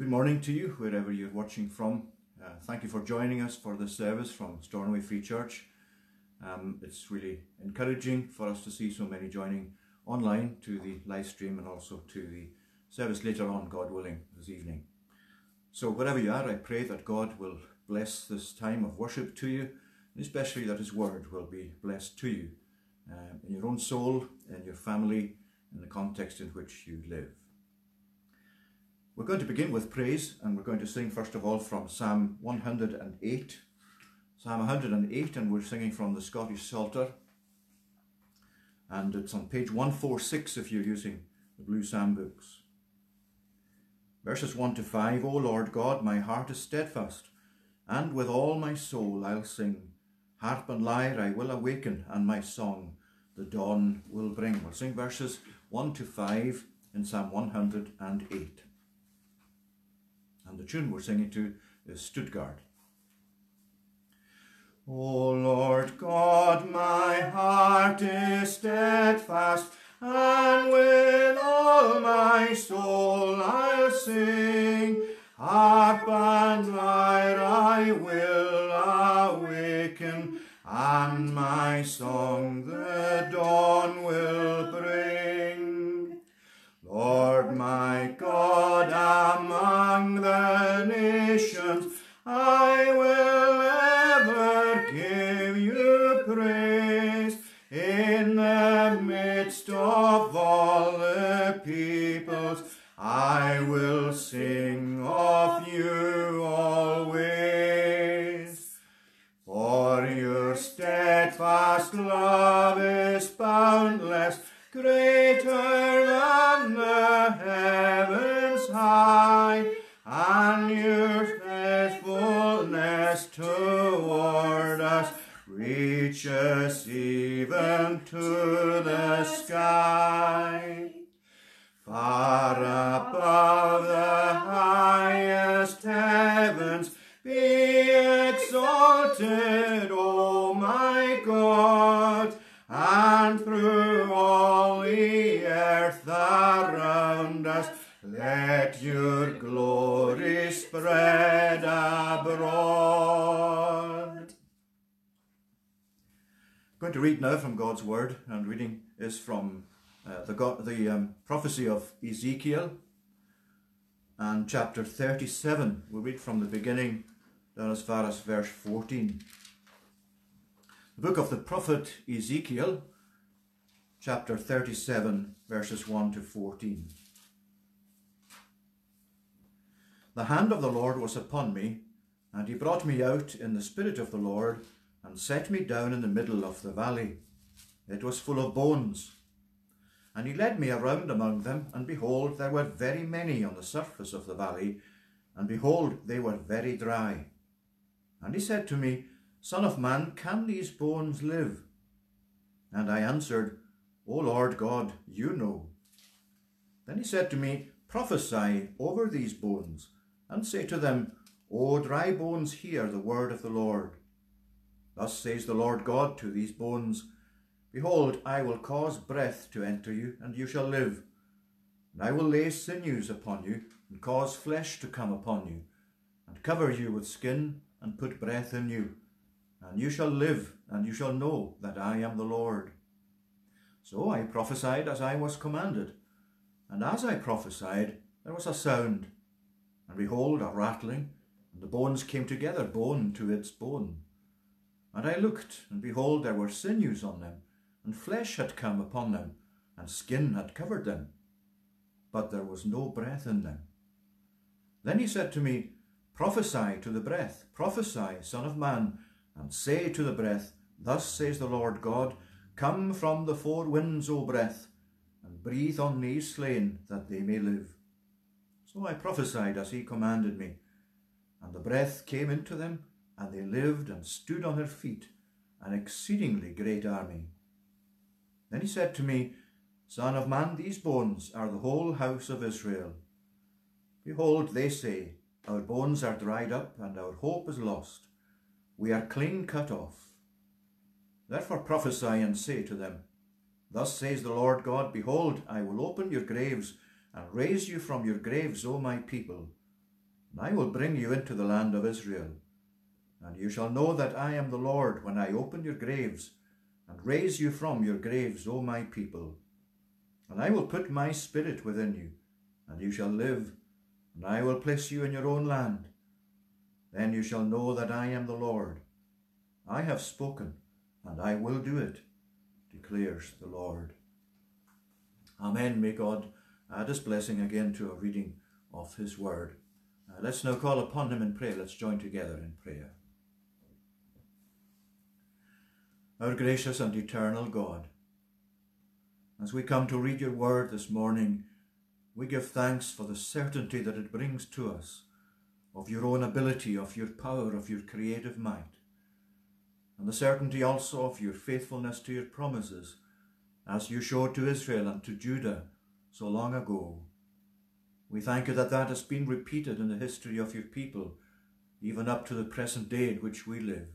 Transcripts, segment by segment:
Good morning to you, wherever you're watching from. Uh, thank you for joining us for this service from Stornoway Free Church. Um, it's really encouraging for us to see so many joining online to the live stream and also to the service later on, God willing, this evening. So, wherever you are, I pray that God will bless this time of worship to you, and especially that His word will be blessed to you uh, in your own soul, in your family, in the context in which you live. We're going to begin with praise, and we're going to sing first of all from Psalm 108. Psalm 108, and we're singing from the Scottish Psalter. And it's on page 146 if you're using the Blue Psalm books. Verses 1 to 5 O Lord God, my heart is steadfast, and with all my soul I'll sing. Harp and lyre I will awaken, and my song the dawn will bring. We'll sing verses 1 to 5 in Psalm 108. And the tune we're singing to is Stuttgart. O Lord God, my heart is steadfast, and with all my soul I'll sing. Harp and lyre I will awaken, and my song the dawn will bring. Lord my God, among the nations I will ever give you praise. In the midst of all the peoples, I will sing of you always. For your steadfast love now from God's Word, and reading is from uh, the, God, the um, prophecy of Ezekiel and chapter 37. We'll read from the beginning down as far as verse 14. The book of the prophet Ezekiel, chapter 37, verses 1 to 14. The hand of the Lord was upon me, and he brought me out in the spirit of the Lord, and set me down in the middle of the valley. It was full of bones. And he led me around among them, and behold, there were very many on the surface of the valley, and behold, they were very dry. And he said to me, Son of man, can these bones live? And I answered, O Lord God, you know. Then he said to me, Prophesy over these bones, and say to them, O dry bones, hear the word of the Lord. Thus says the Lord God to these bones, Behold, I will cause breath to enter you, and you shall live. And I will lay sinews upon you, and cause flesh to come upon you, and cover you with skin, and put breath in you. And you shall live, and you shall know that I am the Lord. So I prophesied as I was commanded. And as I prophesied, there was a sound, and behold, a rattling, and the bones came together, bone to its bone. And I looked, and behold, there were sinews on them, and flesh had come upon them, and skin had covered them, but there was no breath in them. Then he said to me, Prophesy to the breath, prophesy, Son of Man, and say to the breath, Thus says the Lord God, Come from the four winds, O breath, and breathe on these slain, that they may live. So I prophesied as he commanded me, and the breath came into them, and they lived and stood on their feet, an exceedingly great army. Then he said to me, Son of man, these bones are the whole house of Israel. Behold, they say, Our bones are dried up, and our hope is lost. We are clean cut off. Therefore prophesy and say to them, Thus says the Lord God, Behold, I will open your graves, and raise you from your graves, O my people, and I will bring you into the land of Israel. And you shall know that I am the Lord when I open your graves and raise you from your graves, O my people. And I will put my spirit within you, and you shall live, and I will place you in your own land. Then you shall know that I am the Lord. I have spoken, and I will do it, declares the Lord. Amen. May God add his blessing again to a reading of his word. Uh, let's now call upon him in prayer. Let's join together in prayer. Our gracious and eternal God, as we come to read your word this morning, we give thanks for the certainty that it brings to us of your own ability, of your power, of your creative might, and the certainty also of your faithfulness to your promises, as you showed to Israel and to Judah so long ago. We thank you that that has been repeated in the history of your people, even up to the present day in which we live.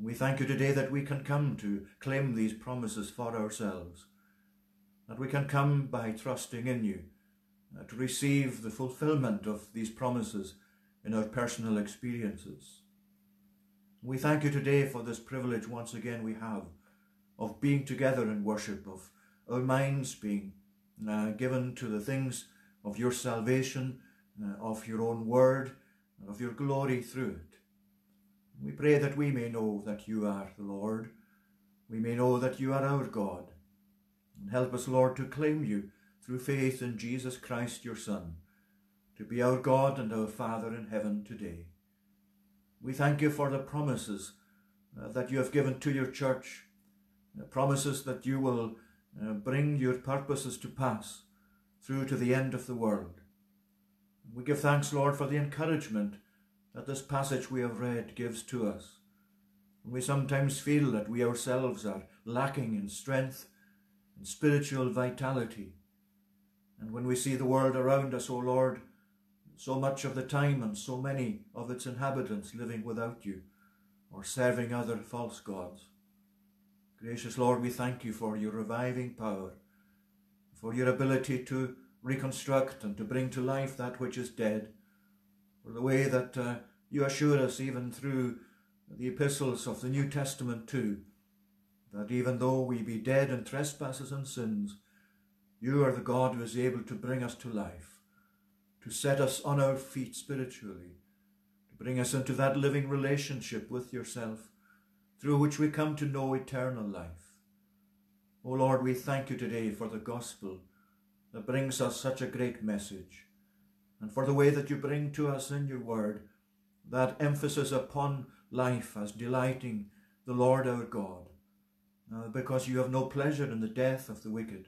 We thank you today that we can come to claim these promises for ourselves, that we can come by trusting in you uh, to receive the fulfillment of these promises in our personal experiences. We thank you today for this privilege once again we have of being together in worship, of our minds being uh, given to the things of your salvation, uh, of your own word, of your glory through it. We pray that we may know that you are the Lord. We may know that you are our God. And help us, Lord, to claim you through faith in Jesus Christ, your Son, to be our God and our Father in heaven today. We thank you for the promises uh, that you have given to your church, promises that you will uh, bring your purposes to pass through to the end of the world. We give thanks, Lord, for the encouragement that this passage we have read gives to us. We sometimes feel that we ourselves are lacking in strength and spiritual vitality. And when we see the world around us, O Lord, so much of the time and so many of its inhabitants living without you or serving other false gods. Gracious Lord, we thank you for your reviving power, for your ability to reconstruct and to bring to life that which is dead the way that uh, you assure us even through the epistles of the New Testament too, that even though we be dead in trespasses and sins, you are the God who is able to bring us to life, to set us on our feet spiritually, to bring us into that living relationship with yourself, through which we come to know eternal life. O Lord, we thank you today for the gospel that brings us such a great message and for the way that you bring to us in your word that emphasis upon life as delighting the Lord our God, uh, because you have no pleasure in the death of the wicked,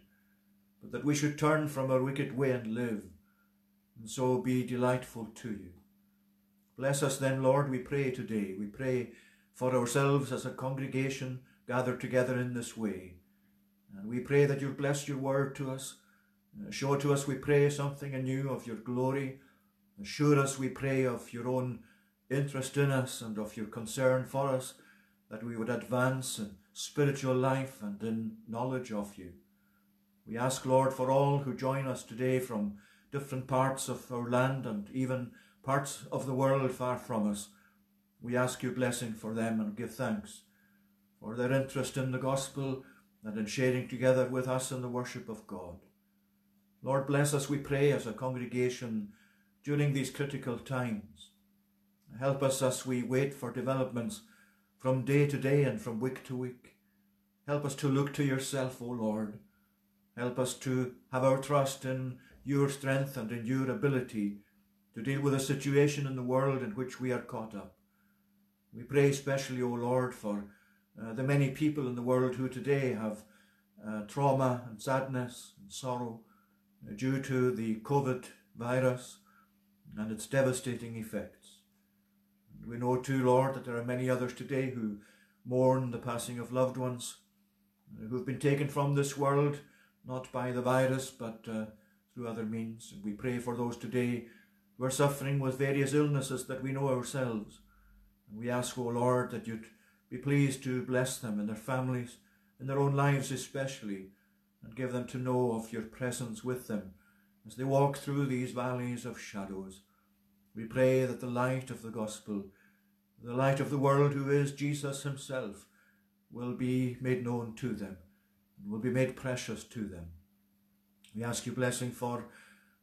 but that we should turn from our wicked way and live, and so be delightful to you. Bless us then, Lord, we pray today. We pray for ourselves as a congregation gathered together in this way. And we pray that you'll bless your word to us show to us, we pray, something anew of your glory. Assure us, we pray, of your own interest in us and of your concern for us, that we would advance in spiritual life and in knowledge of you. We ask, Lord, for all who join us today from different parts of our land and even parts of the world far from us. We ask your blessing for them and give thanks for their interest in the gospel and in sharing together with us in the worship of God. Lord, bless us, we pray, as a congregation during these critical times. Help us as we wait for developments from day to day and from week to week. Help us to look to yourself, O Lord. Help us to have our trust in your strength and in your ability to deal with a situation in the world in which we are caught up. We pray especially, O Lord, for uh, the many people in the world who today have uh, trauma and sadness and sorrow due to the COVID virus and its devastating effects. We know too, Lord, that there are many others today who mourn the passing of loved ones who have been taken from this world, not by the virus, but uh, through other means. And we pray for those today who are suffering with various illnesses that we know ourselves. And we ask, O Lord, that you'd be pleased to bless them and their families, in their own lives especially, and give them to know of your presence with them as they walk through these valleys of shadows. We pray that the light of the gospel, the light of the world who is Jesus himself, will be made known to them and will be made precious to them. We ask you blessing for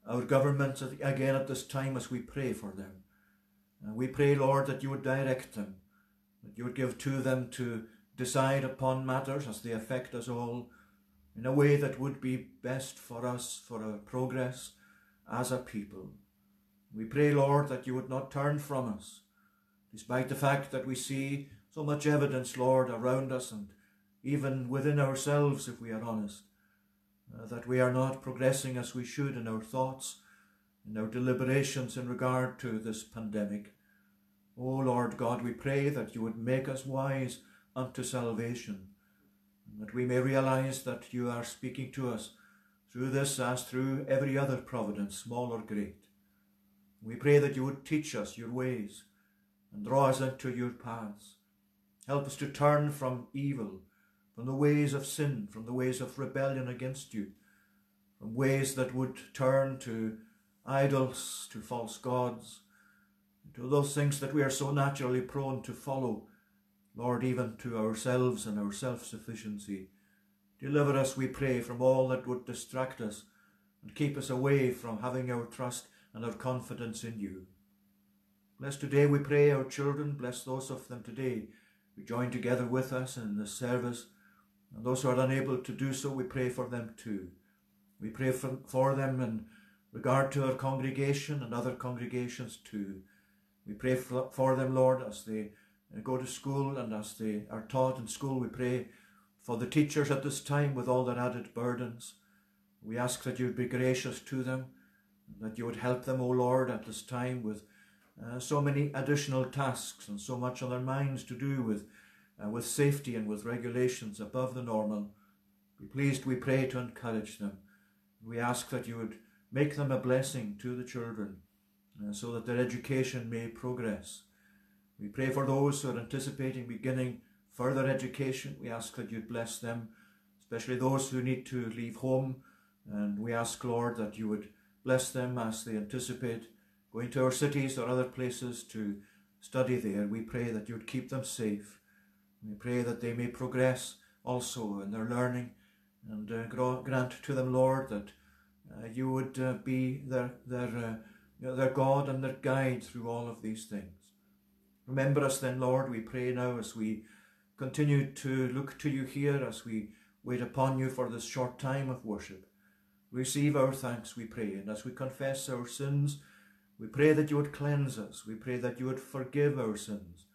our government again at this time as we pray for them. And we pray, Lord, that you would direct them, that you would give to them to decide upon matters as they affect us all in a way that would be best for us, for our progress as a people. We pray, Lord, that you would not turn from us, despite the fact that we see so much evidence, Lord, around us and even within ourselves, if we are honest, uh, that we are not progressing as we should in our thoughts, in our deliberations in regard to this pandemic. O oh, Lord God, we pray that you would make us wise unto salvation, that we may realize that you are speaking to us through this as through every other providence, small or great. We pray that you would teach us your ways and draw us into your paths. Help us to turn from evil, from the ways of sin, from the ways of rebellion against you, from ways that would turn to idols, to false gods, to those things that we are so naturally prone to follow, Lord, even to ourselves and our self sufficiency. Deliver us, we pray, from all that would distract us and keep us away from having our trust and our confidence in you. Bless today, we pray, our children. Bless those of them today who join together with us in this service. And those who are unable to do so, we pray for them too. We pray for, for them in regard to our congregation and other congregations too. We pray for, for them, Lord, as they go to school and as they are taught in school. We pray for the teachers at this time with all their added burdens. We ask that you would be gracious to them, that you would help them, O Lord, at this time with uh, so many additional tasks and so much on their minds to do with, uh, with safety and with regulations above the normal. Be pleased, we pray, to encourage them. We ask that you would make them a blessing to the children uh, so that their education may progress. We pray for those who are anticipating beginning further education. We ask that you bless them, especially those who need to leave home. And we ask, Lord, that you would bless them as they anticipate going to our cities or other places to study there. We pray that you would keep them safe. We pray that they may progress also in their learning and uh, grant to them, Lord, that uh, you would uh, be their, their, uh, their God and their guide through all of these things. Remember us then, Lord, we pray now as we continue to look to you here, as we wait upon you for this short time of worship. Receive our thanks, we pray, and as we confess our sins, we pray that you would cleanse us. We pray that you would forgive our sins.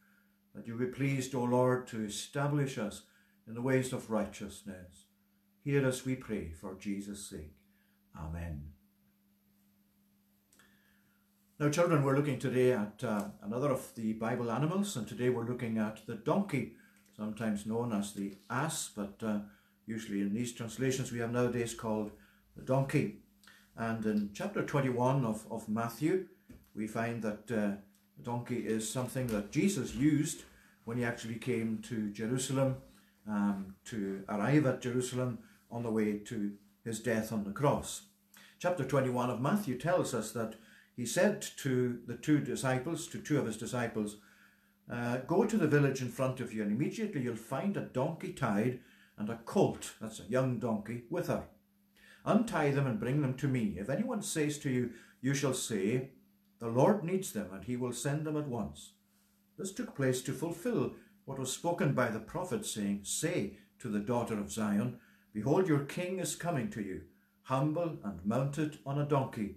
That you be pleased, O Lord, to establish us in the ways of righteousness. Hear us, we pray, for Jesus' sake. Amen. Now, children, we're looking today at uh, another of the Bible animals, and today we're looking at the donkey, sometimes known as the ass, but uh, usually in these translations we have nowadays called the donkey. And in chapter 21 of, of Matthew, we find that uh, the donkey is something that Jesus used when he actually came to Jerusalem um, to arrive at Jerusalem on the way to his death on the cross. Chapter 21 of Matthew tells us that he said to the two disciples, to two of his disciples, uh, Go to the village in front of you, and immediately you'll find a donkey tied and a colt, that's a young donkey, with her. Untie them and bring them to me. If anyone says to you, You shall say, the Lord needs them, and he will send them at once. This took place to fulfill what was spoken by the prophet, saying, Say to the daughter of Zion, Behold, your king is coming to you, humble and mounted on a donkey,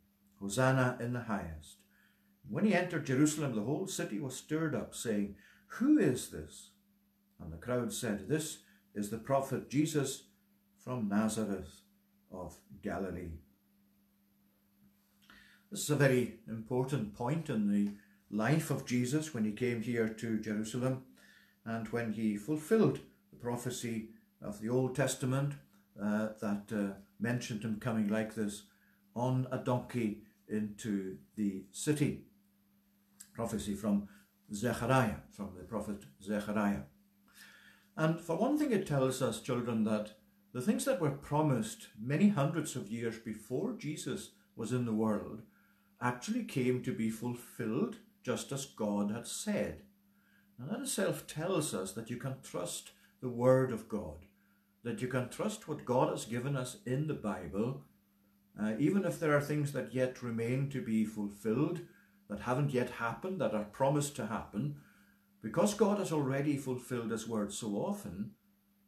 Hosanna in the highest. When he entered Jerusalem, the whole city was stirred up, saying, Who is this? And the crowd said, This is the prophet Jesus from Nazareth of Galilee. This is a very important point in the life of Jesus when he came here to Jerusalem and when he fulfilled the prophecy of the Old Testament uh, that uh, mentioned him coming like this on a donkey into the city. Prophecy from Zechariah, from the prophet Zechariah. And for one thing, it tells us, children, that the things that were promised many hundreds of years before Jesus was in the world actually came to be fulfilled just as God had said. And that itself tells us that you can trust the Word of God, that you can trust what God has given us in the Bible, uh, even if there are things that yet remain to be fulfilled, that haven't yet happened, that are promised to happen. Because God has already fulfilled His Word so often,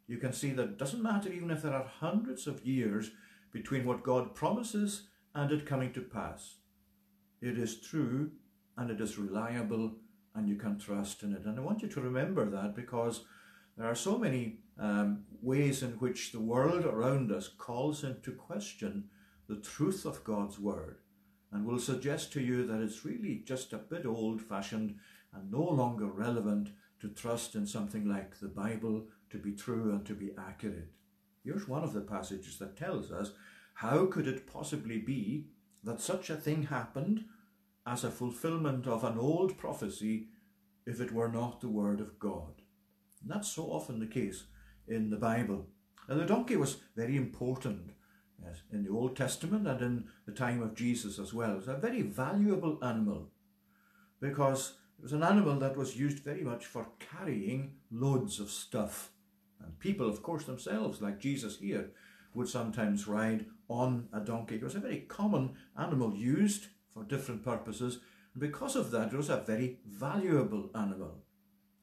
you can see that it doesn't matter even if there are hundreds of years between what God promises and it coming to pass. It is true and it is reliable and you can trust in it. And I want you to remember that because there are so many um, ways in which the world around us calls into question the truth of God's word and will suggest to you that it's really just a bit old fashioned and no longer relevant to trust in something like the Bible to be true and to be accurate. Here's one of the passages that tells us how could it possibly be that such a thing happened as a fulfillment of an old prophecy if it were not the word of God. And that's so often the case in the Bible. And the donkey was very important in the Old Testament and in the time of Jesus as well. It's a very valuable animal because it was an animal that was used very much for carrying loads of stuff. And people, of course, themselves, like Jesus here, would sometimes ride on a donkey. It was a very common animal used for different purposes. And because of that, it was a very valuable animal.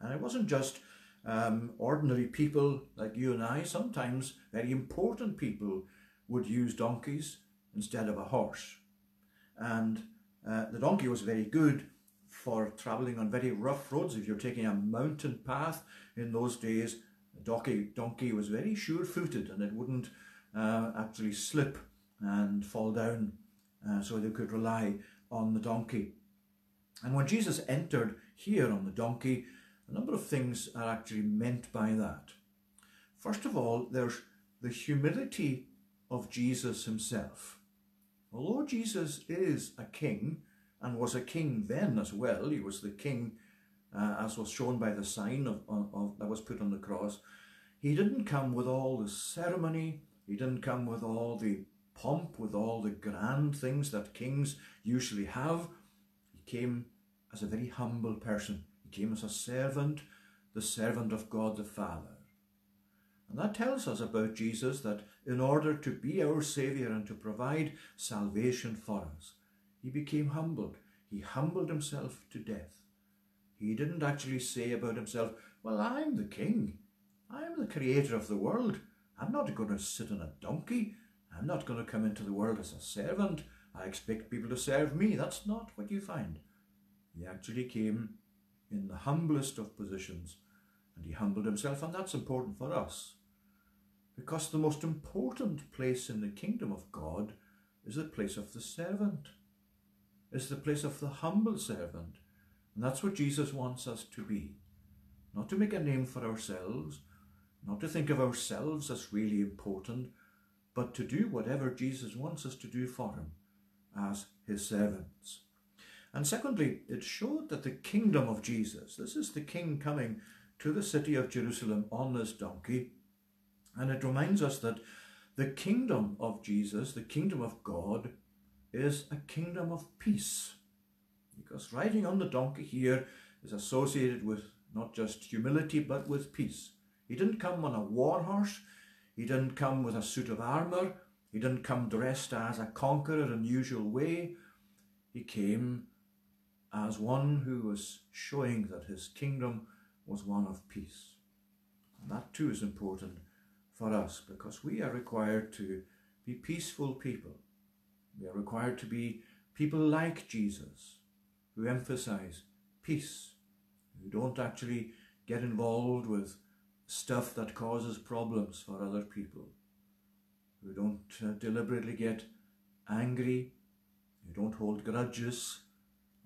And it wasn't just um, ordinary people like you and I. Sometimes very important people would use donkeys instead of a horse. And uh, the donkey was very good for travelling on very rough roads. If you're taking a mountain path in those days, the donkey, donkey was very sure-footed and it wouldn't uh, actually slip and fall down uh, so they could rely on the donkey. And when Jesus entered here on the donkey, a number of things are actually meant by that. First of all, there's the humility of Jesus himself. Although Jesus is a king and was a king then as well, he was the king uh, as was shown by the sign of, of, of, that was put on the cross, he didn't come with all the ceremony, he didn't come with all the pomp, with all the grand things that kings usually have. He came as a very humble person. He came as a servant, the servant of God the Father. And that tells us about Jesus that in order to be our Saviour and to provide salvation for us, he became humbled. He humbled himself to death. He didn't actually say about himself, Well, I'm the king. I'm the creator of the world. I'm not going to sit on a donkey. I'm not going to come into the world as a servant. I expect people to serve me. That's not what you find. He actually came in the humblest of positions and he humbled himself, and that's important for us. Because the most important place in the kingdom of God is the place of the servant, is the place of the humble servant. And that's what Jesus wants us to be. Not to make a name for ourselves, not to think of ourselves as really important, but to do whatever Jesus wants us to do for him as his servants. And secondly, it showed that the kingdom of Jesus, this is the king coming to the city of Jerusalem on this donkey, and it reminds us that the kingdom of Jesus, the kingdom of God, is a kingdom of peace. Because riding on the donkey here is associated with not just humility, but with peace. He didn't come on a war horse. He didn't come with a suit of armour. He didn't come dressed as a conqueror in usual way. He came as one who was showing that his kingdom was one of peace. And that too is important for us because we are required to be peaceful people. We are required to be people like Jesus who emphasize peace, who don't actually get involved with stuff that causes problems for other people, who don't uh, deliberately get angry, who don't hold grudges,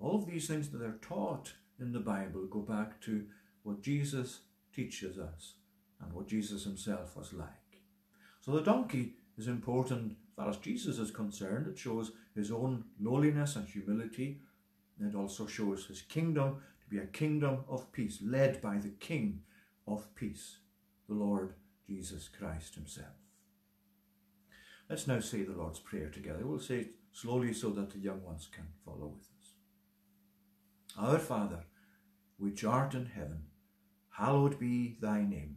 All of these things that are taught in the Bible go back to what Jesus teaches us and what Jesus himself was like. So the donkey is important as as Jesus is concerned. It shows his own lowliness and humility. It also shows his kingdom to be a kingdom of peace, led by the King of peace, the Lord Jesus Christ himself. Let's now say the Lord's Prayer together. We'll say it slowly so that the young ones can follow with us. Our Father, which art in heaven, hallowed be thy name.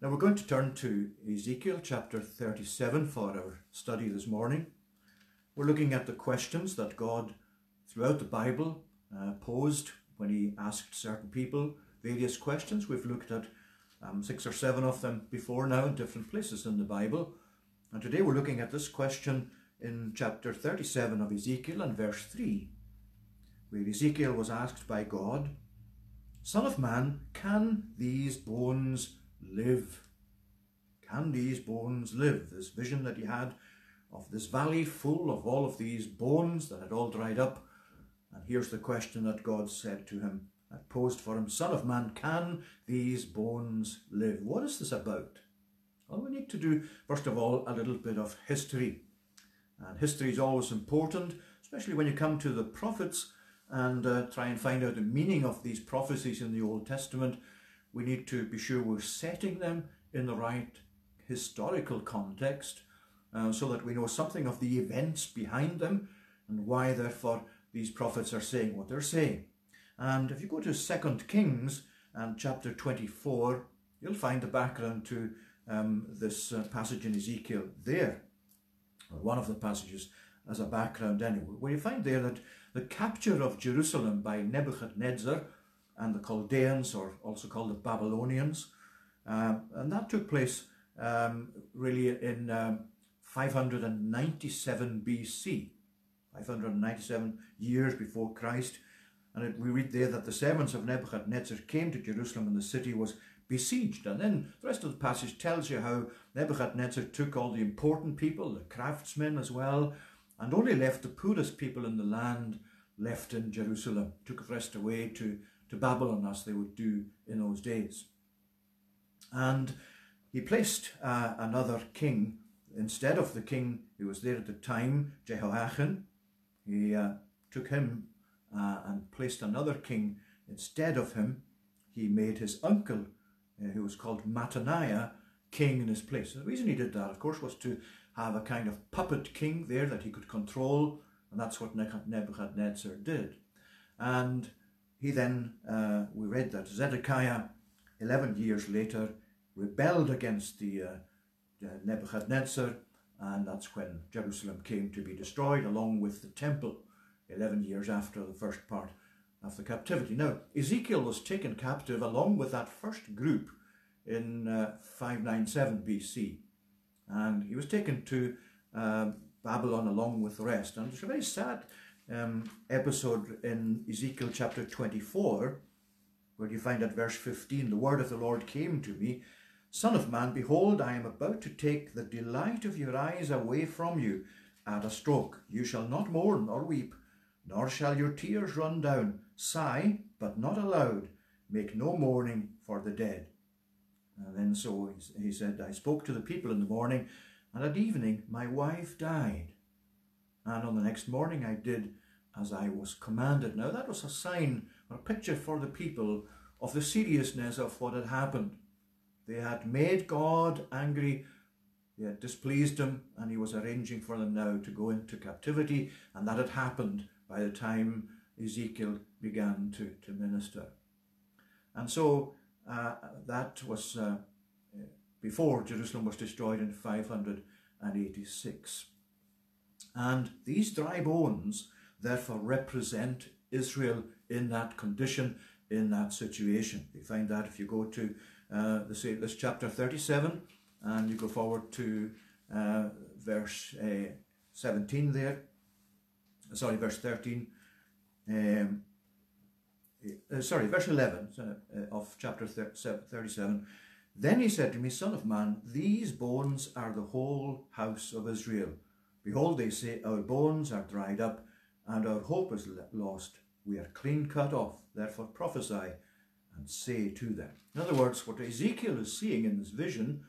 Now we're going to turn to Ezekiel chapter 37 for our study this morning. We're looking at the questions that God, throughout the Bible, uh, posed when he asked certain people various questions. We've looked at um, six or seven of them before now in different places in the Bible. And today we're looking at this question in chapter 37 of Ezekiel and verse 3, where Ezekiel was asked by God, Son of man, can these bones live? Can these bones live? This vision that he had of this valley full of all of these bones that had all dried up. And here's the question that God said to him, that posed for him, Son of man, can these bones live? What is this about? Well, we need to do, first of all, a little bit of history. And history is always important, especially when you come to the prophets and uh, try and find out the meaning of these prophecies in the Old Testament we need to be sure we're setting them in the right historical context uh, so that we know something of the events behind them and why, therefore, these prophets are saying what they're saying. And if you go to Second Kings and chapter 24, you'll find the background to um, this uh, passage in Ezekiel there, or one of the passages as a background anyway, where you find there that the capture of Jerusalem by Nebuchadnezzar and the Chaldeans, or also called the Babylonians. Um, and that took place um, really in um, 597 BC, 597 years before Christ. And it, we read there that the servants of Nebuchadnezzar came to Jerusalem and the city was besieged. And then the rest of the passage tells you how Nebuchadnezzar took all the important people, the craftsmen as well, and only left the poorest people in the land left in Jerusalem, took the rest away to to Babylon as they would do in those days. And he placed uh, another king instead of the king who was there at the time, Jehoiachin. He uh, took him uh, and placed another king instead of him. He made his uncle, uh, who was called Mattaniah, king in his place. The reason he did that, of course, was to have a kind of puppet king there that he could control, and that's what Nebuchadnezzar did. And he then, uh, we read that Zedekiah, 11 years later, rebelled against the uh, Nebuchadnezzar, and that's when Jerusalem came to be destroyed along with the temple, 11 years after the first part of the captivity. Now, Ezekiel was taken captive along with that first group in uh, 597 BC, and he was taken to um, Babylon along with the rest. And it's a very sad um, episode in Ezekiel chapter 24, where you find at verse 15, the word of the Lord came to me, Son of man, behold, I am about to take the delight of your eyes away from you at a stroke. You shall not mourn nor weep, nor shall your tears run down. Sigh, but not aloud. Make no mourning for the dead. And then so he said, I spoke to the people in the morning, and at evening my wife died. And on the next morning I did as I was commanded. Now that was a sign or a picture for the people of the seriousness of what had happened. They had made God angry, they had displeased him, and he was arranging for them now to go into captivity, and that had happened by the time Ezekiel began to, to minister. And so uh, that was uh, before Jerusalem was destroyed in 586. And these dry bones therefore represent Israel in that condition in that situation. You find that if you go to uh, this, this chapter 37 and you go forward to uh, verse uh, 17 there, sorry, verse 13, um, uh, sorry, verse 11 uh, of chapter 37. Then he said to me, Son of man, these bones are the whole house of Israel. Behold, they say, Our bones are dried up, and our hope is lost. We are clean cut off. Therefore prophesy and say to them. In other words, what Ezekiel is seeing in this vision,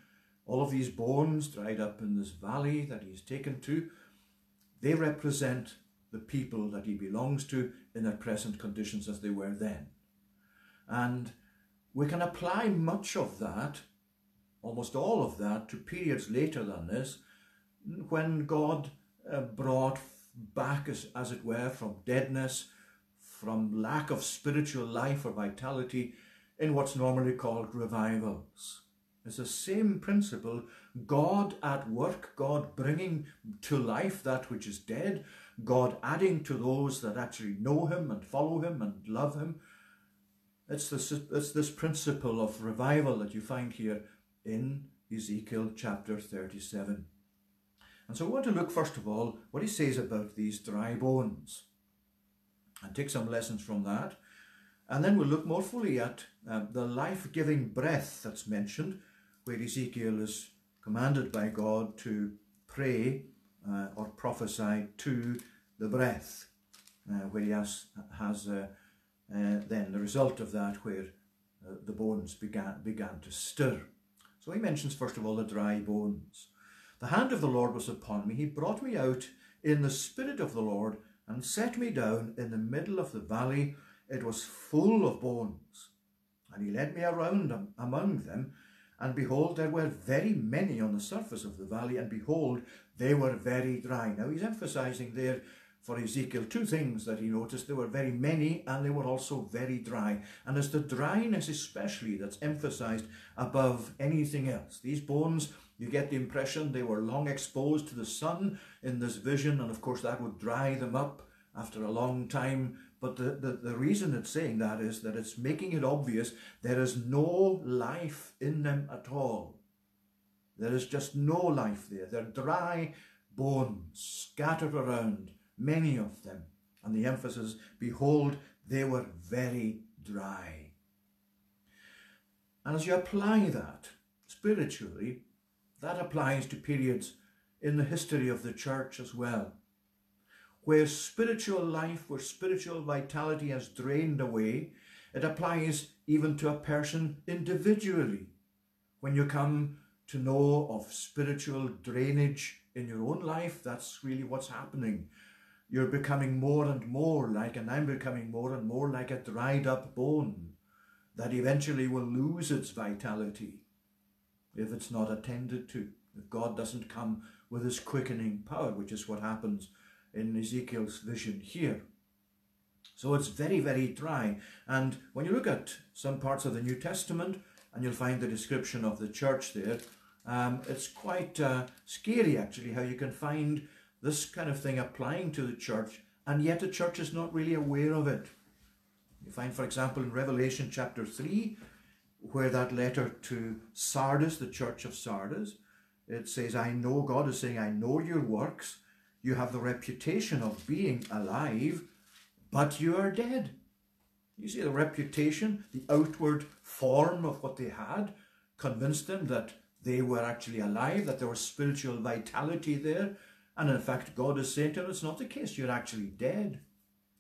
all of these bones dried up in this valley that he's taken to, they represent the people that he belongs to in their present conditions as they were then. And we can apply much of that, almost all of that, to periods later than this, when God uh, brought back, as, as it were, from deadness, from lack of spiritual life or vitality, in what's normally called revivals. It's the same principle God at work, God bringing to life that which is dead, God adding to those that actually know Him and follow Him and love Him. It's this, it's this principle of revival that you find here in Ezekiel chapter 37. And so I want to look first of all what he says about these dry bones and take some lessons from that. And then we'll look more fully at uh, the life-giving breath that's mentioned, where Ezekiel is commanded by God to pray uh, or prophesy to the breath, uh, where he has, has uh, uh, then the result of that where uh, the bones began, began to stir. So he mentions first of all the dry bones. The hand of the Lord was upon me. He brought me out in the spirit of the Lord and set me down in the middle of the valley. It was full of bones. And he led me around among them, and behold, there were very many on the surface of the valley, and behold, they were very dry. Now he's emphasizing there for Ezekiel two things that he noticed. There were very many and they were also very dry. And it's the dryness especially that's emphasized above anything else. These bones, you get the impression they were long exposed to the sun in this vision and of course that would dry them up after a long time. But the, the, the reason it's saying that is that it's making it obvious there is no life in them at all. There is just no life there. They're dry bones scattered around many of them. And the emphasis, behold, they were very dry. And as you apply that spiritually, that applies to periods in the history of the church as well, where spiritual life, where spiritual vitality has drained away, it applies even to a person individually. When you come to know of spiritual drainage in your own life, that's really what's happening. You're becoming more and more like, and I'm becoming more and more like a dried up bone that eventually will lose its vitality if it's not attended to. If God doesn't come with his quickening power, which is what happens in Ezekiel's vision here. So it's very, very dry. And when you look at some parts of the New Testament, and you'll find the description of the church there, um, it's quite uh, scary actually how you can find this kind of thing applying to the church, and yet the church is not really aware of it. You find, for example, in Revelation chapter 3, where that letter to Sardis, the church of Sardis, it says, I know, God is saying, I know your works. You have the reputation of being alive, but you are dead. You see, the reputation, the outward form of what they had, convinced them that they were actually alive, that there was spiritual vitality there, and in fact, God is saying to them, it's not the case, you're actually dead.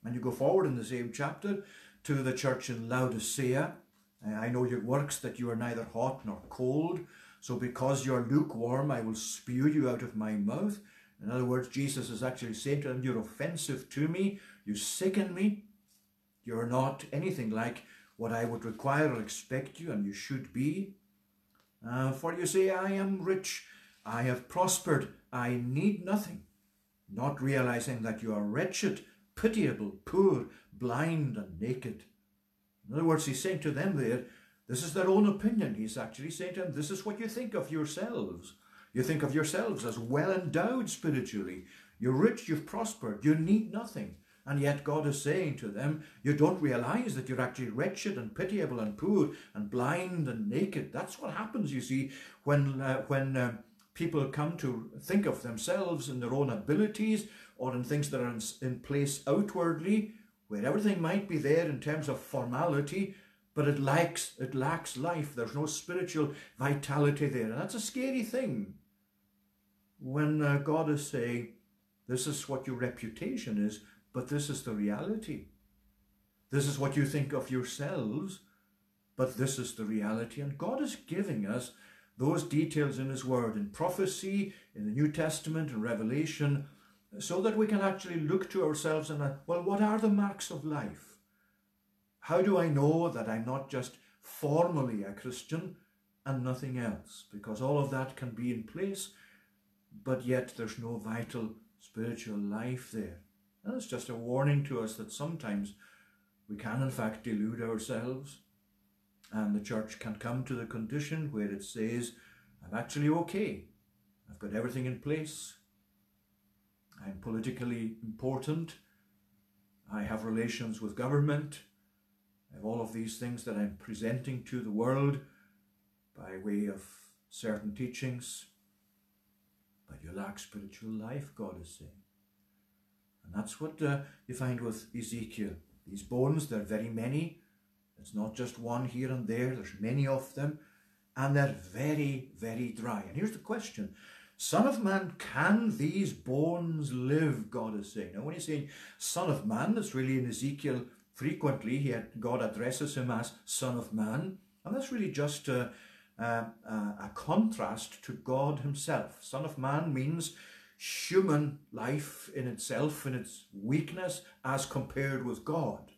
And you go forward in the same chapter to the church in Laodicea. Uh, I know your works that you are neither hot nor cold. So because you're lukewarm, I will spew you out of my mouth. In other words, Jesus is actually saying to them, you're offensive to me. You sicken me. You're not anything like what I would require or expect you, and you should be. Uh, for you say, I am rich, I have prospered, I need nothing, not realizing that you are wretched, pitiable, poor, blind, and naked. In other words, he's saying to them there, this is their own opinion. He's actually saying to them, this is what you think of yourselves. You think of yourselves as well endowed spiritually. You're rich, you've prospered, you need nothing. And yet God is saying to them, you don't realize that you're actually wretched and pitiable and poor and blind and naked. That's what happens, you see, when, uh, when uh, people come to think of themselves in their own abilities or in things that are in, in place outwardly, where everything might be there in terms of formality, but it lacks, it lacks life. There's no spiritual vitality there. And that's a scary thing when uh, God is saying, this is what your reputation is, but this is the reality. This is what you think of yourselves, but this is the reality. And God is giving us those details in His Word, in prophecy, in the New Testament, and Revelation, so that we can actually look to ourselves and, uh, well, what are the marks of life? How do I know that I'm not just formally a Christian and nothing else? Because all of that can be in place, but yet there's no vital spiritual life there. And it's just a warning to us that sometimes we can in fact delude ourselves and the church can come to the condition where it says, I'm actually okay. I've got everything in place. I'm politically important. I have relations with government. I have all of these things that I'm presenting to the world by way of certain teachings. But you lack spiritual life, God is saying. And that's what uh, you find with Ezekiel. These bones, they're very many. It's not just one here and there, there's many of them. And they're very, very dry. And here's the question Son of man, can these bones live? God is saying. Now, when he's saying Son of man, that's really in Ezekiel frequently. He had, God addresses him as Son of man. And that's really just a, a, a contrast to God himself. Son of man means human life in itself, in its weakness, as compared with God.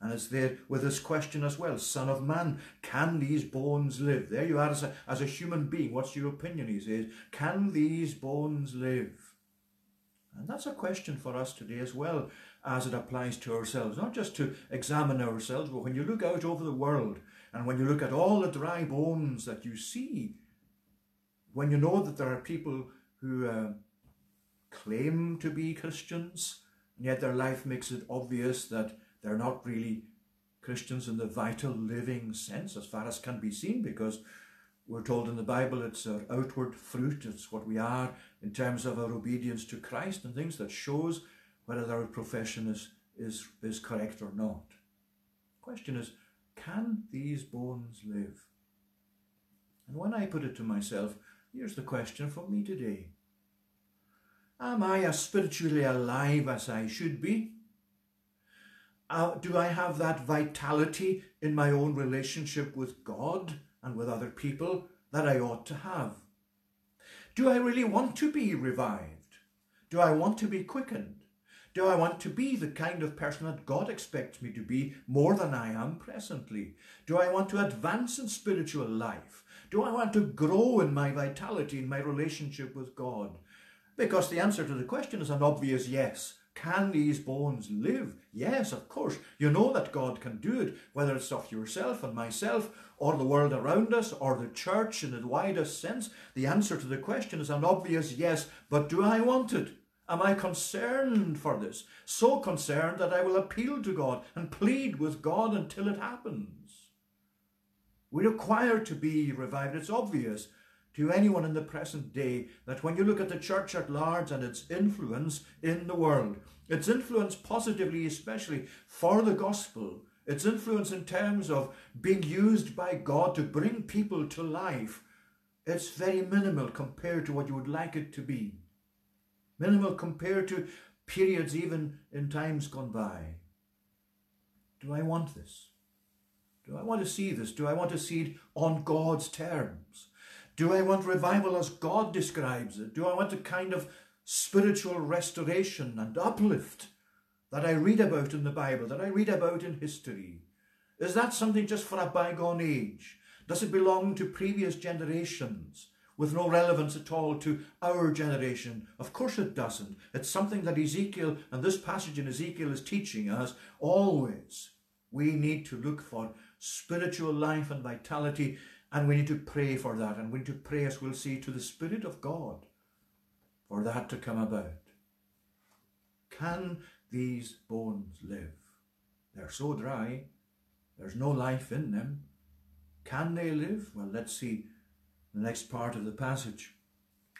And it's there with this question as well, Son of Man, can these bones live? There you are as a, as a human being. What's your opinion, he says. Can these bones live? And that's a question for us today as well, as it applies to ourselves. Not just to examine ourselves, but when you look out over the world and when you look at all the dry bones that you see, when you know that there are people who uh, claim to be Christians, and yet their life makes it obvious that they're not really Christians in the vital living sense as far as can be seen because we're told in the Bible it's our outward fruit, it's what we are in terms of our obedience to Christ and things that shows whether our profession is, is, is correct or not. question is, can these bones live? And when I put it to myself, here's the question for me today. Am I as spiritually alive as I should be? Uh, do I have that vitality in my own relationship with God and with other people that I ought to have? Do I really want to be revived? Do I want to be quickened? Do I want to be the kind of person that God expects me to be more than I am presently? Do I want to advance in spiritual life? Do I want to grow in my vitality, in my relationship with God? Because the answer to the question is an obvious yes. Can these bones live? Yes, of course. You know that God can do it, whether it's of yourself and myself, or the world around us, or the church in the widest sense. The answer to the question is an obvious yes, but do I want it? Am I concerned for this? So concerned that I will appeal to God and plead with God until it happens. We require to be revived. It's obvious to anyone in the present day that when you look at the church at large and its influence in the world, its influence positively, especially for the gospel, its influence in terms of being used by God to bring people to life, it's very minimal compared to what you would like it to be. Minimal compared to periods even in times gone by. Do I want this? Do I want to see this? Do I want to see it on God's terms? Do I want revival as God describes it? Do I want a kind of spiritual restoration and uplift that I read about in the Bible, that I read about in history? Is that something just for a bygone age? Does it belong to previous generations with no relevance at all to our generation? Of course it doesn't. It's something that Ezekiel and this passage in Ezekiel is teaching us always. We need to look for spiritual life and vitality and we need to pray for that. And we need to pray, as we'll see, to the Spirit of God for that to come about. Can these bones live? They're so dry, there's no life in them. Can they live? Well, let's see the next part of the passage.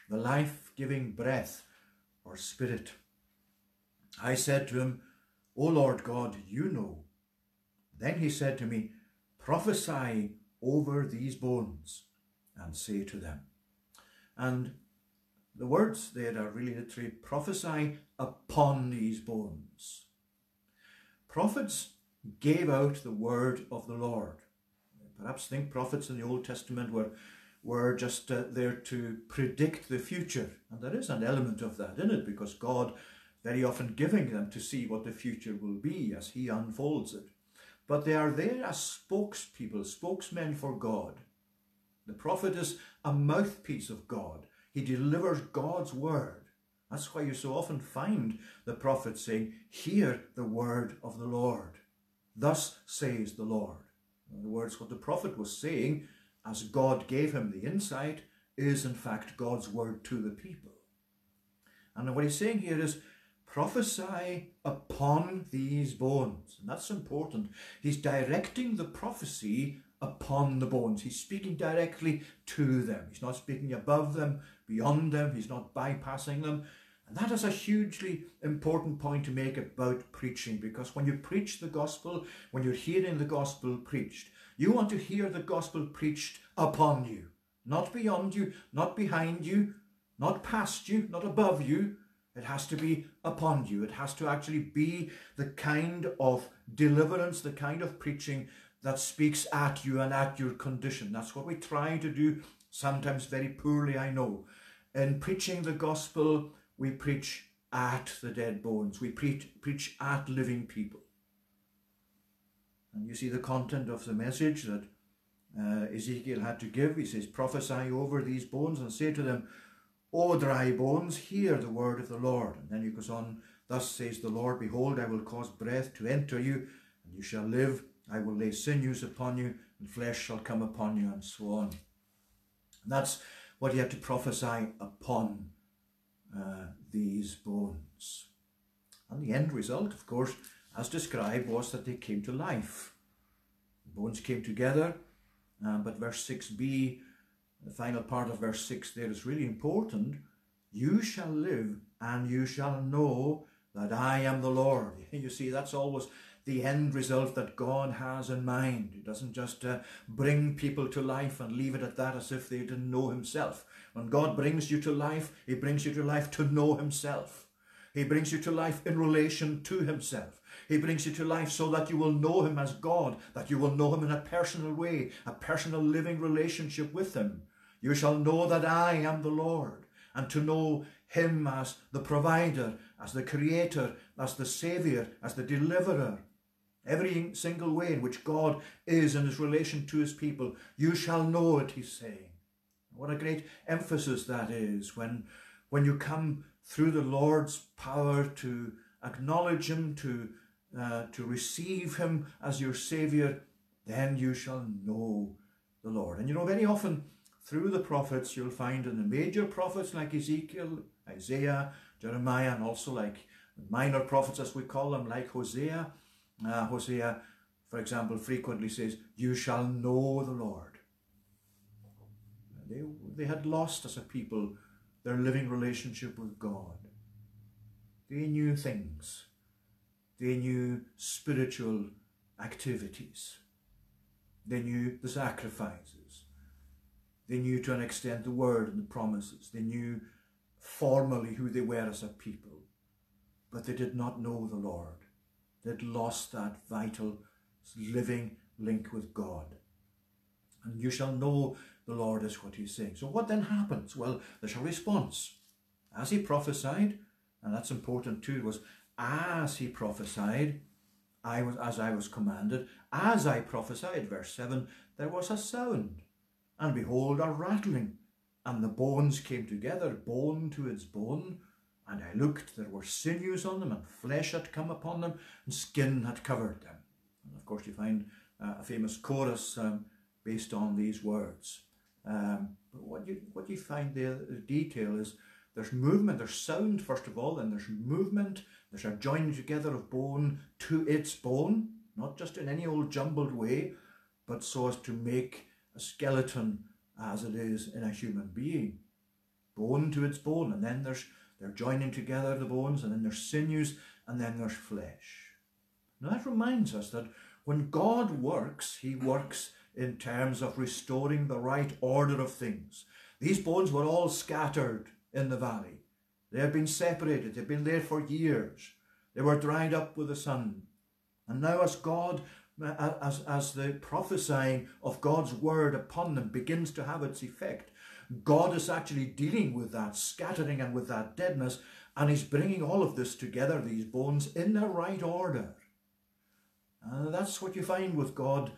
The life giving breath or spirit. I said to him, O Lord God, you know. Then he said to me, Prophesy over these bones and say to them. And the words there are really literally prophesy upon these bones. Prophets gave out the word of the Lord. Perhaps think prophets in the Old Testament were, were just uh, there to predict the future. And there is an element of that in it because God very often giving them to see what the future will be as he unfolds it. But they are there as spokespeople, spokesmen for God. The prophet is a mouthpiece of God. He delivers God's word. That's why you so often find the prophet saying, Hear the word of the Lord. Thus says the Lord. In other words, what the prophet was saying, as God gave him the insight, is in fact God's word to the people. And what he's saying here is, prophesy upon these bones. And that's important. He's directing the prophecy upon the bones. He's speaking directly to them. He's not speaking above them, beyond them. He's not bypassing them. And that is a hugely important point to make about preaching because when you preach the gospel, when you're hearing the gospel preached, you want to hear the gospel preached upon you, not beyond you, not behind you, not past you, not above you, it has to be upon you. It has to actually be the kind of deliverance, the kind of preaching that speaks at you and at your condition. That's what we try to do, sometimes very poorly, I know. In preaching the gospel, we preach at the dead bones. We preach, preach at living people. And you see the content of the message that uh, Ezekiel had to give. He says, Prophesy over these bones and say to them, O dry bones, hear the word of the Lord. And then he goes on, Thus says the Lord, Behold, I will cause breath to enter you, and you shall live. I will lay sinews upon you, and flesh shall come upon you, and so on. And that's what he had to prophesy upon uh, these bones. And the end result, of course, as described, was that they came to life. The bones came together, uh, but verse 6b the final part of verse 6 there is really important. You shall live and you shall know that I am the Lord. You see, that's always the end result that God has in mind. He doesn't just uh, bring people to life and leave it at that as if they didn't know himself. When God brings you to life, he brings you to life to know himself. He brings you to life in relation to himself. He brings you to life so that you will know him as God, that you will know him in a personal way, a personal living relationship with him. You shall know that I am the Lord, and to know him as the provider, as the creator, as the savior, as the deliverer. Every single way in which God is in his relation to his people, you shall know it, he's saying. What a great emphasis that is when, when you come through the Lord's power to acknowledge him, to, uh, to receive him as your Saviour, then you shall know the Lord. And you know, very often through the prophets, you'll find in the major prophets like Ezekiel, Isaiah, Jeremiah, and also like minor prophets, as we call them, like Hosea. Uh, Hosea, for example, frequently says, You shall know the Lord. They, they had lost as a people their living relationship with God. They knew things. They knew spiritual activities. They knew the sacrifices. They knew to an extent the word and the promises. They knew formally who they were as a people. But they did not know the Lord. They'd lost that vital, living link with God. And you shall know the Lord is what he's saying. So what then happens? Well, there's a response. As he prophesied, and that's important too, was as he prophesied, I was as I was commanded, as I prophesied, verse 7, there was a sound and behold a rattling, and the bones came together, bone to its bone. And I looked, there were sinews on them, and flesh had come upon them, and skin had covered them. And of course, you find uh, a famous chorus um, based on these words. Um, but what you what you find there, the detail is there's movement, there's sound, first of all, and there's movement, there's a joining together of bone to its bone, not just in any old jumbled way, but so as to make a skeleton as it is in a human being. Bone to its bone, and then there's they're joining together the bones, and then there's sinews, and then there's flesh. Now that reminds us that when God works, he works in terms of restoring the right order of things. These bones were all scattered in the valley. They had been separated. They'd been there for years. They were dried up with the sun. And now as God, as, as the prophesying of God's word upon them begins to have its effect, God is actually dealing with that scattering and with that deadness, and He's bringing all of this together, these bones, in the right order. And that's what you find with God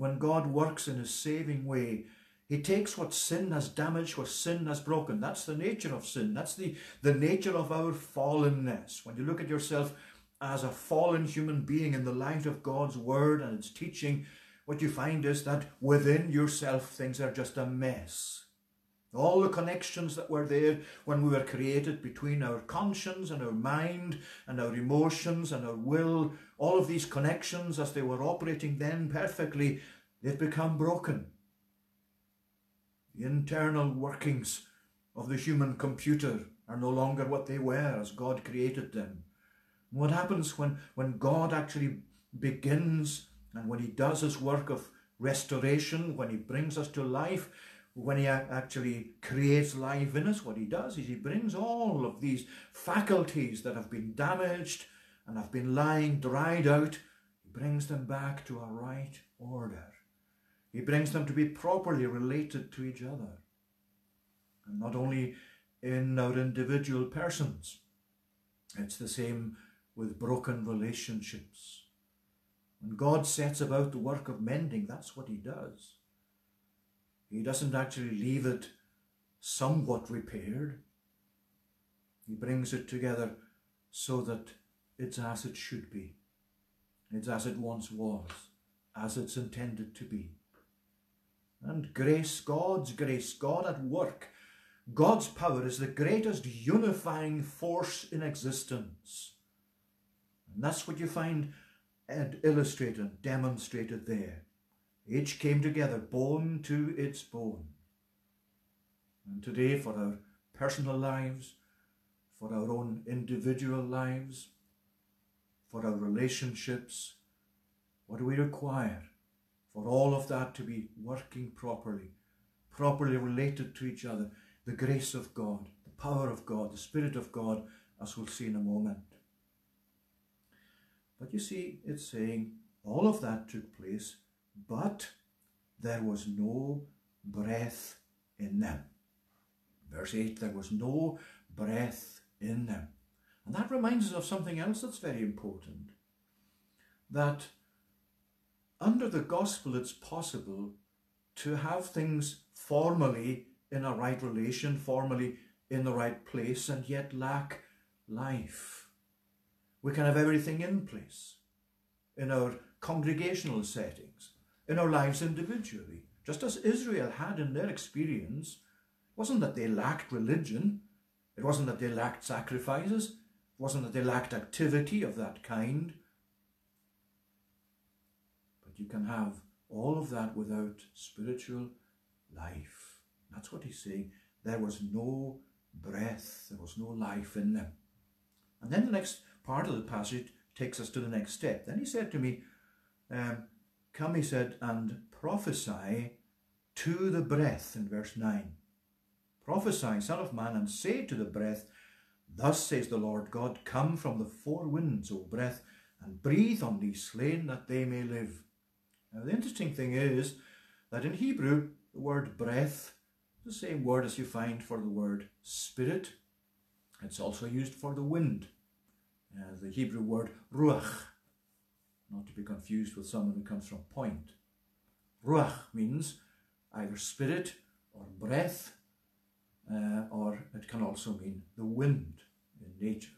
when God works in His saving way. He takes what sin has damaged, what sin has broken. That's the nature of sin. That's the, the nature of our fallenness. When you look at yourself as a fallen human being in the light of God's word and its teaching, what you find is that within yourself things are just a mess. All the connections that were there when we were created between our conscience and our mind and our emotions and our will, all of these connections as they were operating then perfectly, they've become broken. The internal workings of the human computer are no longer what they were as God created them. What happens when, when God actually begins and when he does his work of restoration, when he brings us to life, when he actually creates life in us, what he does is he brings all of these faculties that have been damaged and have been lying dried out, he brings them back to a right order. He brings them to be properly related to each other. And not only in our individual persons, it's the same with broken relationships. When God sets about the work of mending, that's what he does. He doesn't actually leave it somewhat repaired. He brings it together so that it's as it should be. It's as it once was, as it's intended to be. And grace, God's grace, God at work, God's power is the greatest unifying force in existence. And that's what you find and illustrated, demonstrated there. Each came together, bone to its bone. And today, for our personal lives, for our own individual lives, for our relationships, what do we require? For all of that to be working properly, properly related to each other, the grace of God, the power of God, the Spirit of God, as we'll see in a moment. But you see, it's saying all of that took place but there was no breath in them. Verse 8, there was no breath in them. And that reminds us of something else that's very important. That under the gospel, it's possible to have things formally in a right relation, formally in the right place, and yet lack life. We can have everything in place in our congregational settings, in our lives individually. Just as Israel had in their experience, it wasn't that they lacked religion, it wasn't that they lacked sacrifices, wasn't that they lacked activity of that kind. But you can have all of that without spiritual life. That's what he's saying. There was no breath, there was no life in them. And then the next part of the passage takes us to the next step. Then he said to me, um, Come, he said, and prophesy to the breath in verse 9. Prophesy, Son of Man, and say to the breath, Thus says the Lord God, Come from the four winds, O breath, and breathe on these slain that they may live. Now, the interesting thing is that in Hebrew, the word breath is the same word as you find for the word spirit. It's also used for the wind. Uh, the Hebrew word ruach not to be confused with someone who comes from point. Ruach means either spirit or breath, uh, or it can also mean the wind in nature.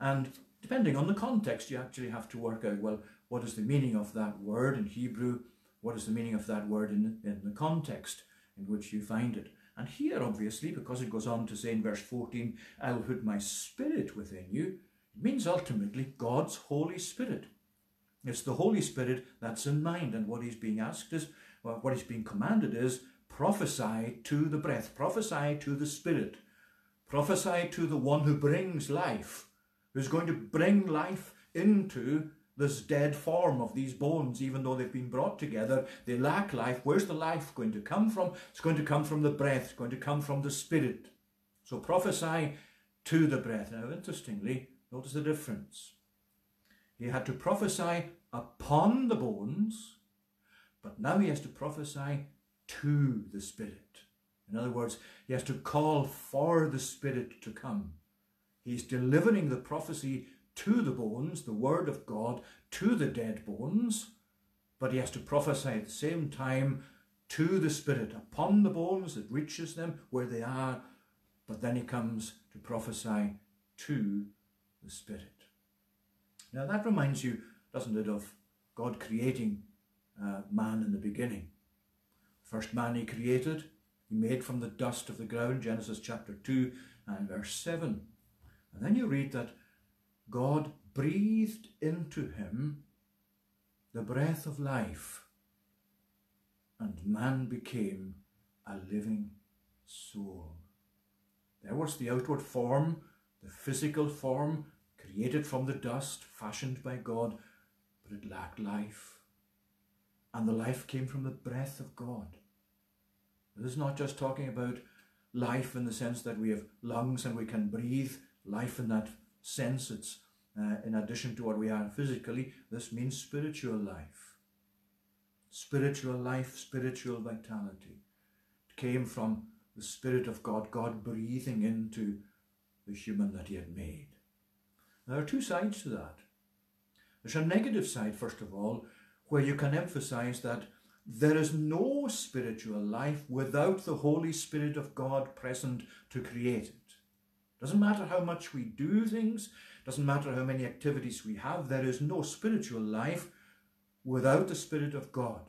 And depending on the context, you actually have to work out, well, what is the meaning of that word in Hebrew? What is the meaning of that word in, in the context in which you find it? And here, obviously, because it goes on to say in verse 14, I'll put my spirit within you, it means ultimately God's Holy Spirit. It's the Holy Spirit that's in mind, and what he's being asked is, well, what he's being commanded is, prophesy to the breath, prophesy to the Spirit, prophesy to the one who brings life, who's going to bring life into this dead form of these bones, even though they've been brought together, they lack life. Where's the life going to come from? It's going to come from the breath, it's going to come from the Spirit. So prophesy to the breath. Now, interestingly, notice the difference. He had to prophesy upon the bones, but now he has to prophesy to the Spirit. In other words, he has to call for the Spirit to come. He's delivering the prophecy to the bones, the word of God to the dead bones, but he has to prophesy at the same time to the Spirit upon the bones that reaches them where they are, but then he comes to prophesy to the Spirit. Now that reminds you, doesn't it, of God creating uh, man in the beginning. First man he created, he made from the dust of the ground, Genesis chapter 2 and verse 7. And then you read that God breathed into him the breath of life, and man became a living soul. There was the outward form, the physical form, created from the dust, fashioned by God, but it lacked life. And the life came from the breath of God. This is not just talking about life in the sense that we have lungs and we can breathe, life in that sense. It's uh, in addition to what we are physically. This means spiritual life. Spiritual life, spiritual vitality. It came from the Spirit of God, God breathing into the human that He had made. There are two sides to that. There's a negative side, first of all, where you can emphasize that there is no spiritual life without the Holy Spirit of God present to create it. Doesn't matter how much we do things, doesn't matter how many activities we have, there is no spiritual life without the Spirit of God.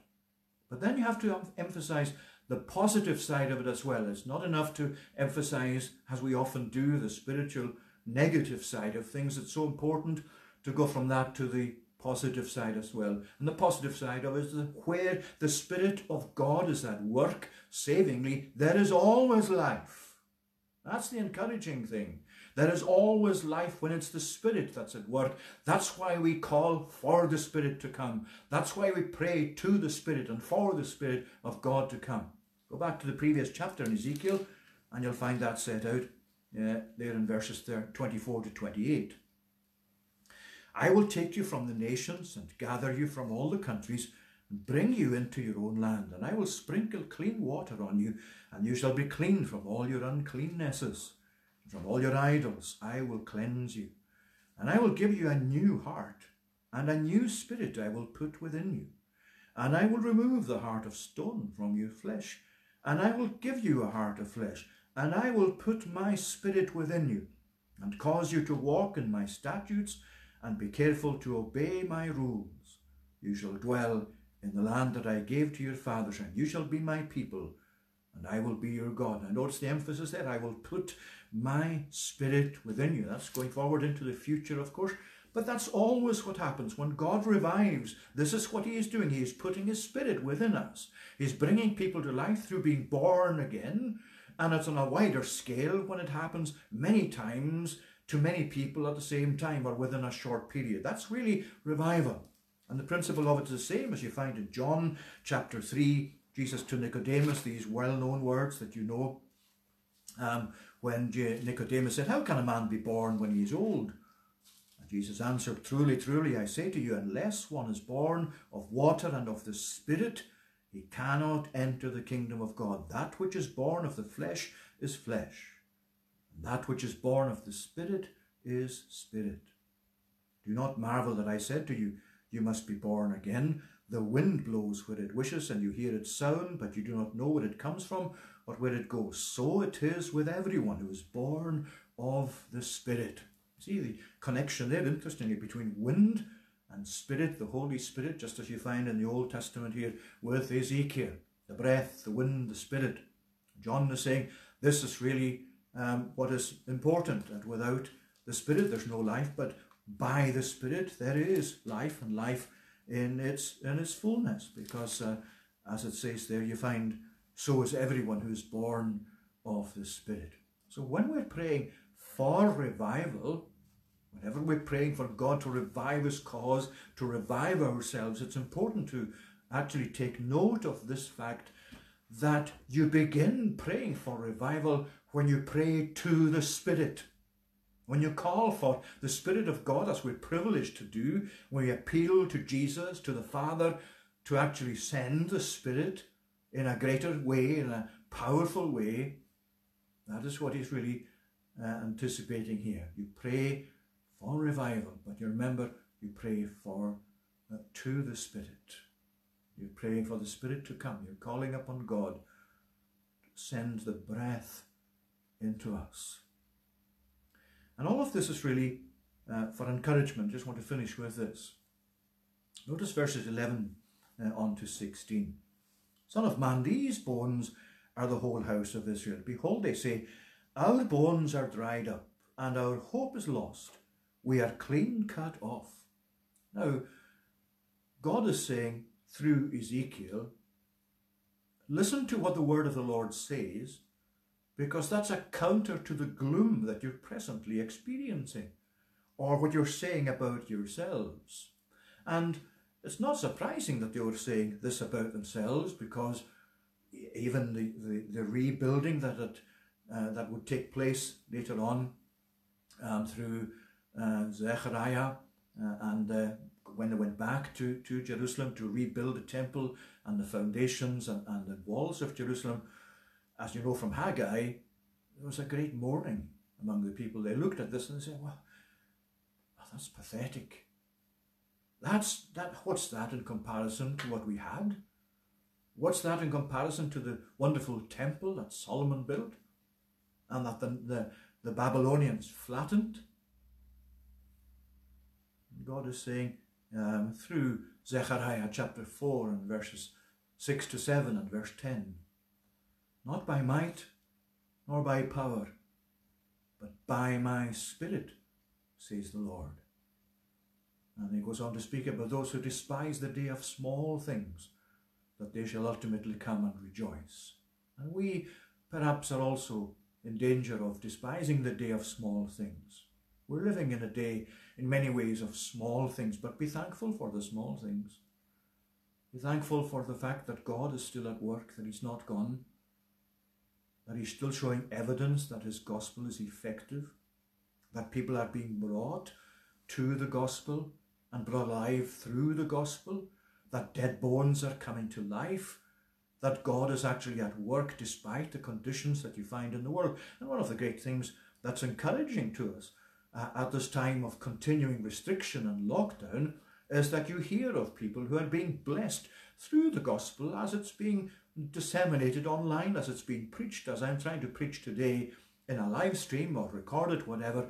But then you have to emphasize the positive side of it as well. It's not enough to emphasize, as we often do, the spiritual negative side of things. It's so important to go from that to the positive side as well. And the positive side of it is where the Spirit of God is at work savingly, there is always life. That's the encouraging thing. There is always life when it's the Spirit that's at work. That's why we call for the Spirit to come. That's why we pray to the Spirit and for the Spirit of God to come. Go back to the previous chapter in Ezekiel and you'll find that set out there in verses 24 to 28. I will take you from the nations and gather you from all the countries and bring you into your own land, and I will sprinkle clean water on you, and you shall be clean from all your uncleannesses. From all your idols I will cleanse you, and I will give you a new heart, and a new spirit I will put within you. And I will remove the heart of stone from your flesh, and I will give you a heart of flesh, and I will put my spirit within you, and cause you to walk in my statutes, and be careful to obey my rules. You shall dwell in the land that I gave to your fathers, and you shall be my people, and I will be your God. And notice the emphasis there. I will put my spirit within you. That's going forward into the future, of course. But that's always what happens when God revives. This is what he is doing. He is putting his spirit within us. He's bringing people to life through being born again. And it's on a wider scale when it happens many times to many people at the same time or within a short period. That's really revival. And the principle of it is the same as you find in John chapter 3, Jesus to Nicodemus, these well-known words that you know. Um, when Nicodemus said, How can a man be born when he is old? And Jesus answered, Truly, truly, I say to you, unless one is born of water and of the Spirit, he cannot enter the kingdom of God. That which is born of the flesh is flesh, that which is born of the Spirit is spirit. Do not marvel that I said to you, you must be born again. The wind blows where it wishes, and you hear its sound, but you do not know where it comes from or where it goes. So it is with everyone who is born of the Spirit. See the connection there, interestingly, between wind and spirit, the Holy Spirit, just as you find in the Old Testament here with Ezekiel. The breath, the wind, the spirit. John is saying this is really um, what is important, that without the Spirit there's no life, but by the Spirit there is life and life in its in its fullness. Because uh, as it says there, you find so is everyone who's born of the Spirit. So when we're praying for revival, whenever we're praying for God to revive His cause, to revive ourselves, it's important to actually take note of this fact that you begin praying for revival when you pray to the Spirit. When you call for the Spirit of God, as we're privileged to do, when we appeal to Jesus, to the Father, to actually send the Spirit in a greater way, in a powerful way, that is what he's really uh, anticipating here. You pray for revival, but you remember you pray for uh, to the Spirit. You're praying for the Spirit to come. You're calling upon God to send the breath into us. And all of this is really uh, for encouragement. Just want to finish with this. Notice verses 11 uh, on to 16. Son of man, these bones are the whole house of Israel. Behold, they say, Our bones are dried up, and our hope is lost. We are clean cut off. Now, God is saying through Ezekiel, listen to what the word of the Lord says, because that's a counter to the gloom that you're presently experiencing, or what you're saying about yourselves. And it's not surprising that they were saying this about themselves, because even the, the, the rebuilding that it, uh, that would take place later on um, through uh, Zechariah uh, and uh, when they went back to, to Jerusalem to rebuild the temple and the foundations and, and the walls of Jerusalem, as you know from Haggai, there was a great mourning among the people. They looked at this and they said, well, oh, that's pathetic. That's that. What's that in comparison to what we had? What's that in comparison to the wonderful temple that Solomon built and that the, the, the Babylonians flattened? God is saying, um, through Zechariah chapter 4 and verses 6 to 7 and verse 10. Not by might nor by power, but by my spirit, says the Lord. And he goes on to speak about those who despise the day of small things, that they shall ultimately come and rejoice. And we perhaps are also in danger of despising the day of small things. We're living in a day in many ways of small things, but be thankful for the small things. Be thankful for the fact that God is still at work, that He's not gone, that He's still showing evidence that His gospel is effective, that people are being brought to the gospel and brought alive through the gospel, that dead bones are coming to life, that God is actually at work despite the conditions that you find in the world. And one of the great things that's encouraging to us uh, at this time of continuing restriction and lockdown is that you hear of people who are being blessed through the gospel as it's being disseminated online, as it's being preached, as I'm trying to preach today in a live stream or recorded, whatever.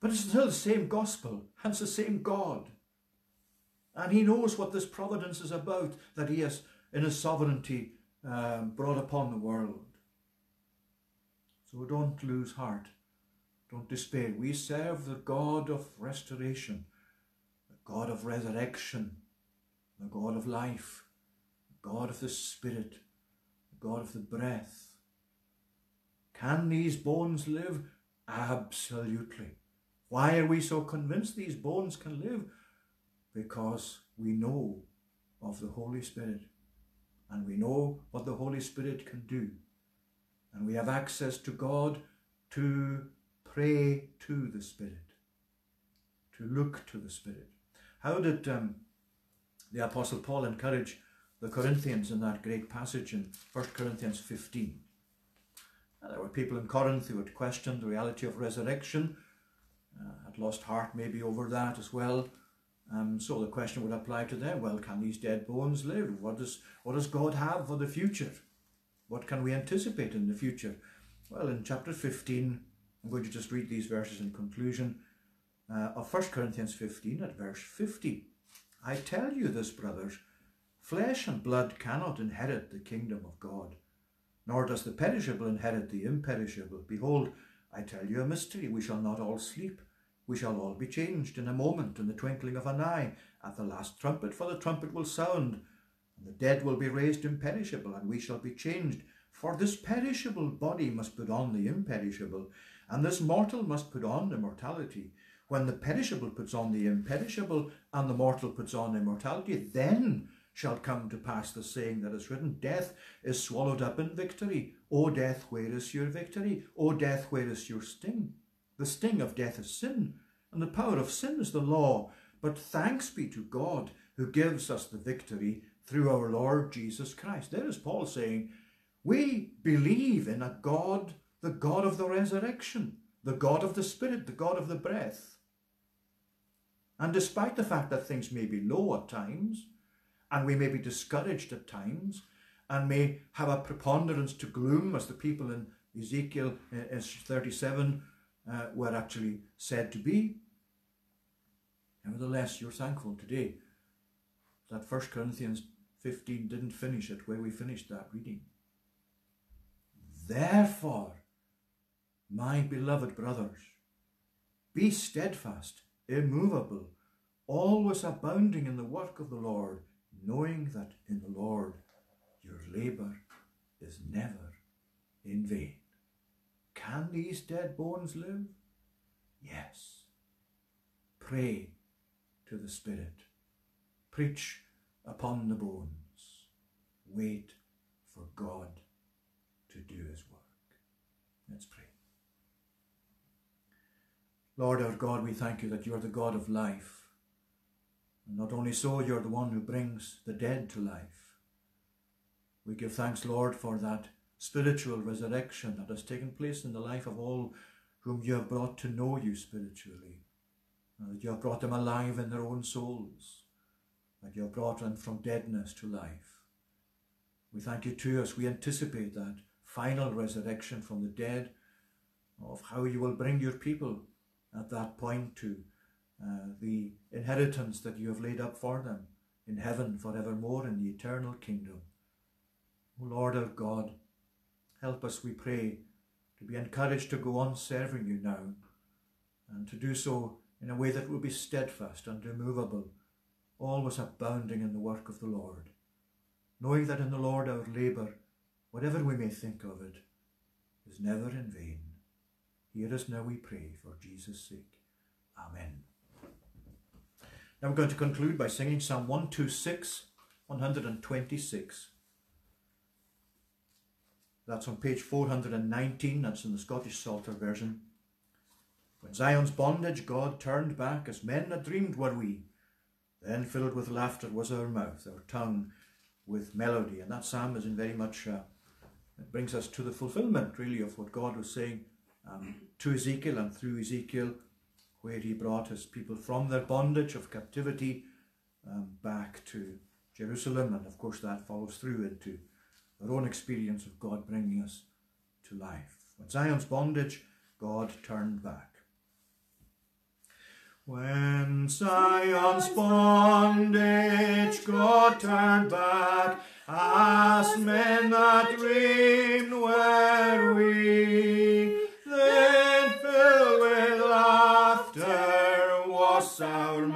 But it's still the same gospel, hence the same God. And he knows what this providence is about, that he has, in his sovereignty, um, brought upon the world. So don't lose heart. Don't despair. We serve the God of restoration, the God of resurrection, the God of life, the God of the Spirit, the God of the breath. Can these bones live? Absolutely. Why are we so convinced these bones can live? Because we know of the Holy Spirit and we know what the Holy Spirit can do. And we have access to God to pray to the Spirit, to look to the Spirit. How did um, the Apostle Paul encourage the Corinthians in that great passage in 1 Corinthians 15? Now, there were people in Corinth who had questioned the reality of resurrection, uh, had lost heart maybe over that as well. Um, so the question would apply to them. Well, can these dead bones live? What does, what does God have for the future? What can we anticipate in the future? Well, in chapter 15, I'm going to just read these verses in conclusion uh, of 1 Corinthians 15 at verse 50. I tell you this, brothers, flesh and blood cannot inherit the kingdom of God, nor does the perishable inherit the imperishable. Behold, I tell you a mystery. We shall not all sleep. We shall all be changed in a moment, in the twinkling of an eye, at the last trumpet, for the trumpet will sound, and the dead will be raised imperishable, and we shall be changed. For this perishable body must put on the imperishable, and this mortal must put on immortality. When the perishable puts on the imperishable, and the mortal puts on immortality, then shall come to pass the saying that is written, Death is swallowed up in victory. O death, where is your victory? O death, where is your sting? The sting of death is sin, and the power of sin is the law. But thanks be to God who gives us the victory through our Lord Jesus Christ. There is Paul saying, We believe in a God, the God of the resurrection, the God of the Spirit, the God of the breath. And despite the fact that things may be low at times, and we may be discouraged at times, and may have a preponderance to gloom, as the people in Ezekiel uh, 37 uh, were actually said to be. Nevertheless, you're thankful today that 1 Corinthians 15 didn't finish it where we finished that reading. Therefore, my beloved brothers, be steadfast, immovable, always abounding in the work of the Lord, knowing that in the Lord your labour is never in vain. Can these dead bones live? Yes. Pray to the Spirit. Preach upon the bones. Wait for God to do his work. Let's pray. Lord our God, we thank you that you are the God of life. And not only so, you're the one who brings the dead to life. We give thanks, Lord, for that spiritual resurrection that has taken place in the life of all whom you have brought to know you spiritually. And that you have brought them alive in their own souls. That you have brought them from deadness to life. We thank you too as we anticipate that final resurrection from the dead of how you will bring your people at that point to uh, the inheritance that you have laid up for them in heaven forevermore in the eternal kingdom. O Lord our God, help us, we pray, to be encouraged to go on serving you now and to do so in a way that will be steadfast and immovable, always abounding in the work of the Lord, knowing that in the Lord our labour, whatever we may think of it, is never in vain. Hear us now, we pray, for Jesus' sake. Amen. Now we're going to conclude by singing Psalm 126, 126. That's on page 419, that's in the Scottish Psalter version. When Zion's bondage God turned back, as men had dreamed were we. Then filled with laughter was our mouth, our tongue with melody. And that psalm is in very much, uh, it brings us to the fulfillment really of what God was saying um, to Ezekiel and through Ezekiel where he brought his people from their bondage of captivity um, back to Jerusalem. And of course, that follows through into our own experience of God bringing us to life. When Zion's bondage, God turned back. When Zion's bondage, God turned back, as men that dreamed were we. Our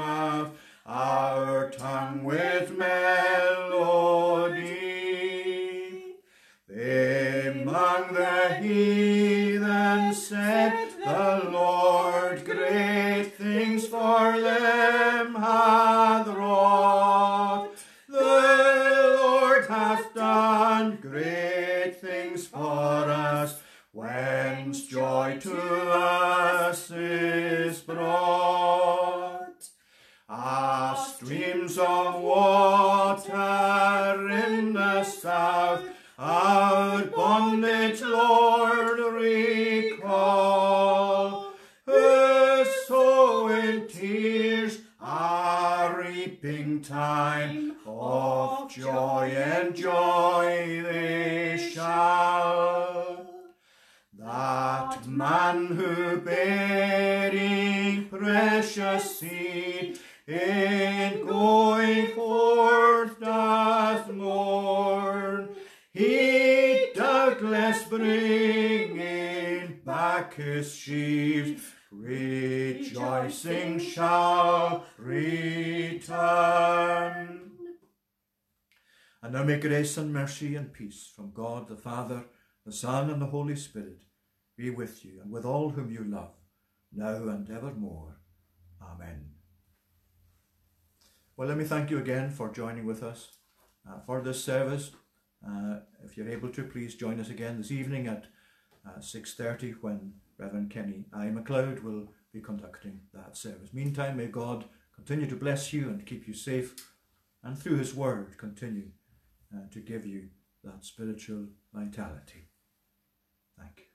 his sheaves, rejoicing shall return. And now may grace and mercy and peace from God the Father, the Son, and the Holy Spirit be with you and with all whom you love, now and evermore. Amen. Well, let me thank you again for joining with us uh, for this service. Uh, if you're able to, please join us again this evening at uh, 6.30 when Reverend Kenny I. MacLeod will be conducting that service. Meantime, may God continue to bless you and keep you safe and through his word continue uh, to give you that spiritual vitality. Thank you.